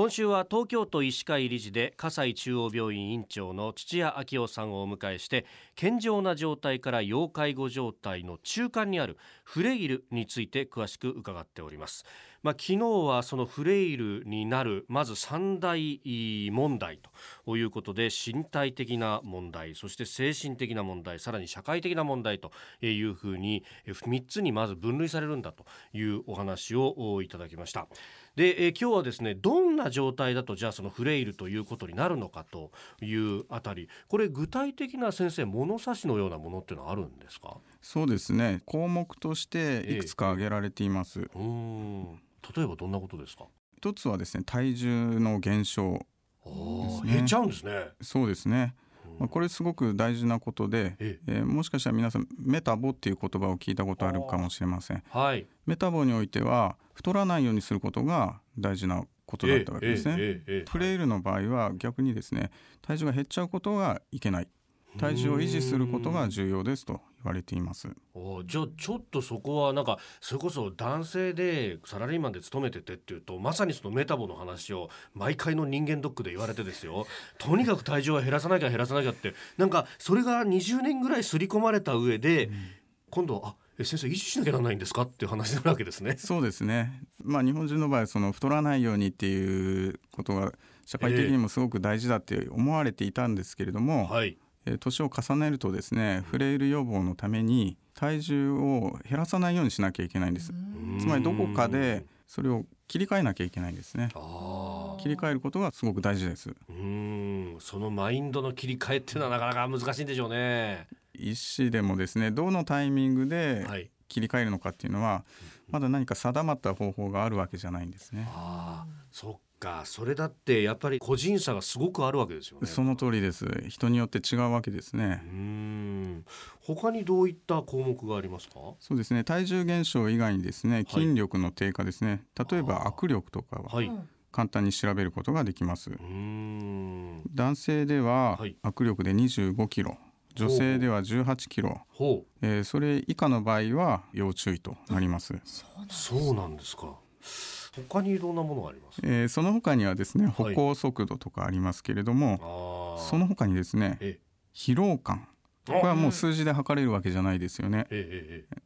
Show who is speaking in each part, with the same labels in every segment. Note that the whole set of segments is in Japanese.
Speaker 1: 今週は東京都医師会理事で葛西中央病院院長の土屋昭夫さんをお迎えして健常な状態から要介護状態の中間にあるフレイルについて詳しく伺っております。まあ、昨日はそのフレイルになるまず三大問題ということで身体的な問題そして精神的な問題さらに社会的な問題というふうに3つにまず分類されるんだというお話をいただきました。で、え今日はですねどんな状態だとじゃあそのフレイルということになるのかというあたり。これ具体的な先生物差しのようなものっていうのはあるんですか？
Speaker 2: そうですね。項目としていくつか挙げられています、
Speaker 1: えうん例えばどんなことですか？
Speaker 2: 一つはですね体重の減少
Speaker 1: ですね。減っちゃうんですね。
Speaker 2: そうですね。まあ、これすごく大事なことで、ええ。ー、もしかしたら皆さんメタボっていう言葉を聞いたことあるかもしれません、
Speaker 1: はい、
Speaker 2: メタボにおいては太らないようにすることが大事なことだったわけですね、ええプレイルの場合は逆にですね体重が減っちゃうことがいけない体重を維持することが重要ですと言われています
Speaker 1: おじゃあちょっとそこはなんかそれこそ男性でサラリーマンで勤めててっていうとまさにそのメタボの話を毎回の人間ドックで言われてですよ とにかく体重は減らさなきゃ減らさなきゃってなんかそれが20年ぐらい刷り込まれた上で、うん、今度あ先生維持しなきゃならないんですかっていう話なわけですね。
Speaker 2: そうですね。まあ日本人の場合その太らないようにっていうことが社会的にもすごく大事だって思われていたんですけれども、
Speaker 1: えーはい、
Speaker 2: 年を重ねるとですねフレイル予防のために体重を減らさないようにしなきゃいけないんですつまりどこかでそれを切り替えなきゃいけないんですね。切り替えることがすごく大事です。
Speaker 1: うん。そのマインドの切り替えっていうのはなかなか難しいんでしょうね。
Speaker 2: 医師でもですねどのタイミングで切り替えるのかっていうのは、まだ何か定まった方法があるわけじゃないんですね。
Speaker 1: あそっか。それだってやっぱり個人差がすごくあるわけですよね。
Speaker 2: その通りです。人によって違うわけですね。
Speaker 1: うん。他にどういった項目がありますか？
Speaker 2: そうですね。体重減少以外にですね筋力の低下ですね、はい、例えば握力とかは、簡単に調べることができます。男性では握力で25キロ、女性では18キロ、えー、それ以下の場合は要注意となります。
Speaker 1: そうなんですか。他にどんなものがあります、
Speaker 2: えー、その他にはですね歩行速度とかありますけれども、はい、その他にですね疲労感。これはもう数字で測れるわけじゃないですよね、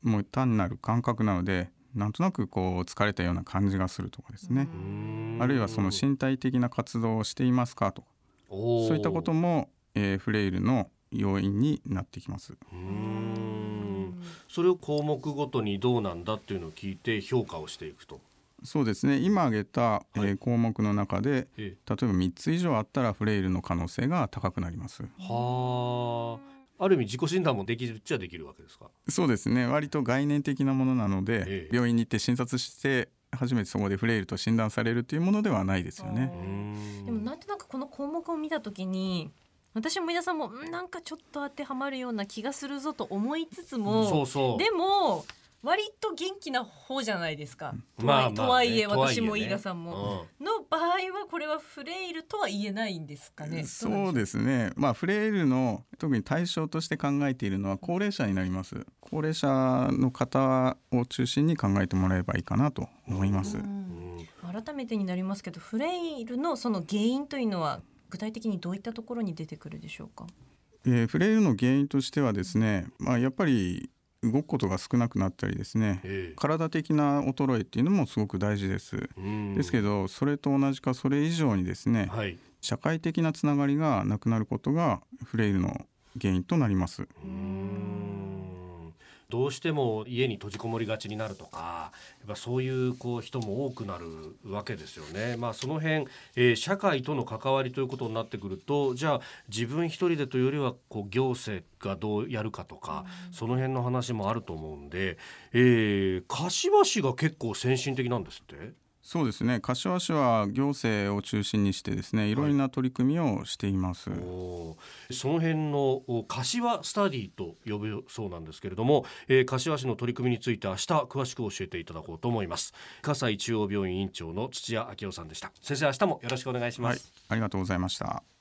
Speaker 2: もう単なる感覚なのでなんとなくこう疲れたような感じがするとかですね。あるいはその身体的な活動をしていますかとか。そういったことも、えー、フレイルの要因になってきます。
Speaker 1: それを項目ごとにどうなんだっていうのを聞いて評価をしていくと。
Speaker 2: そうですね。今挙げた、はい、えー、項目の中で、例えば3つ以上あったらフレイルの可能性が高くなります。
Speaker 1: はあ。る意味自己診断もできるっちゃできるわけですか？
Speaker 2: そうですね。割と概念的なものなので、え病院に行って診察して初めてそこでフレイルと診断されるというものではないですよね。
Speaker 3: でもなんとなくこの項目を見た時に私も皆さんもなんかちょっと当てはまるような気がするぞと思いつつも
Speaker 1: そうそう
Speaker 3: でも割と元気な方じゃないですか。まあ、とはいえ、私も飯田さんも、の場合はこれはフレイルとは言えないんですかね。
Speaker 2: そうですね。まあフレイルの特に対象として考えているのは高齢者になります。高齢者の方を中心に考えてもらえばいいかなと思います。
Speaker 3: 改めてになりますけど、フレイルのその原因というのは具体的にどういったところに出てくるでしょうか？
Speaker 2: えー、フレイルの原因としてはですね、まあ、やっぱり動くことが少なくなったりですね、体的な衰えっていうのもすごく大事です。ですけどそれと同じかそれ以上にですね、はい、社会的なつながりがなくなることがフレイルの原因となります。
Speaker 1: どうしても家に閉じこもりがちになるとかやっぱそういうこう人も多くなるわけですよね。まあ、その辺、えー、社会との関わりということになってくるとじゃあ自分一人でというよりはこう行政がどうやるかとか、うん、その辺の話もあると思うんで、えー、柏市が結構先進的なんですって？
Speaker 2: そうですね。柏市は行政を中心にしてですねい。ろいろな取り組みをしています、はい、
Speaker 1: その辺の柏スタディと呼ぶそうなんですけれども、えー、柏市の取り組みについて明日詳しく教えていただこうと思います。葛西中央病院院長の土屋昭夫さんでした。先生明日もよろしくお願いします、はい、
Speaker 2: ありがとうございました